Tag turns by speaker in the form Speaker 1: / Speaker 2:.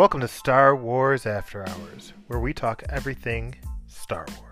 Speaker 1: Welcome to Star Wars After Hours, where we talk everything Star Wars.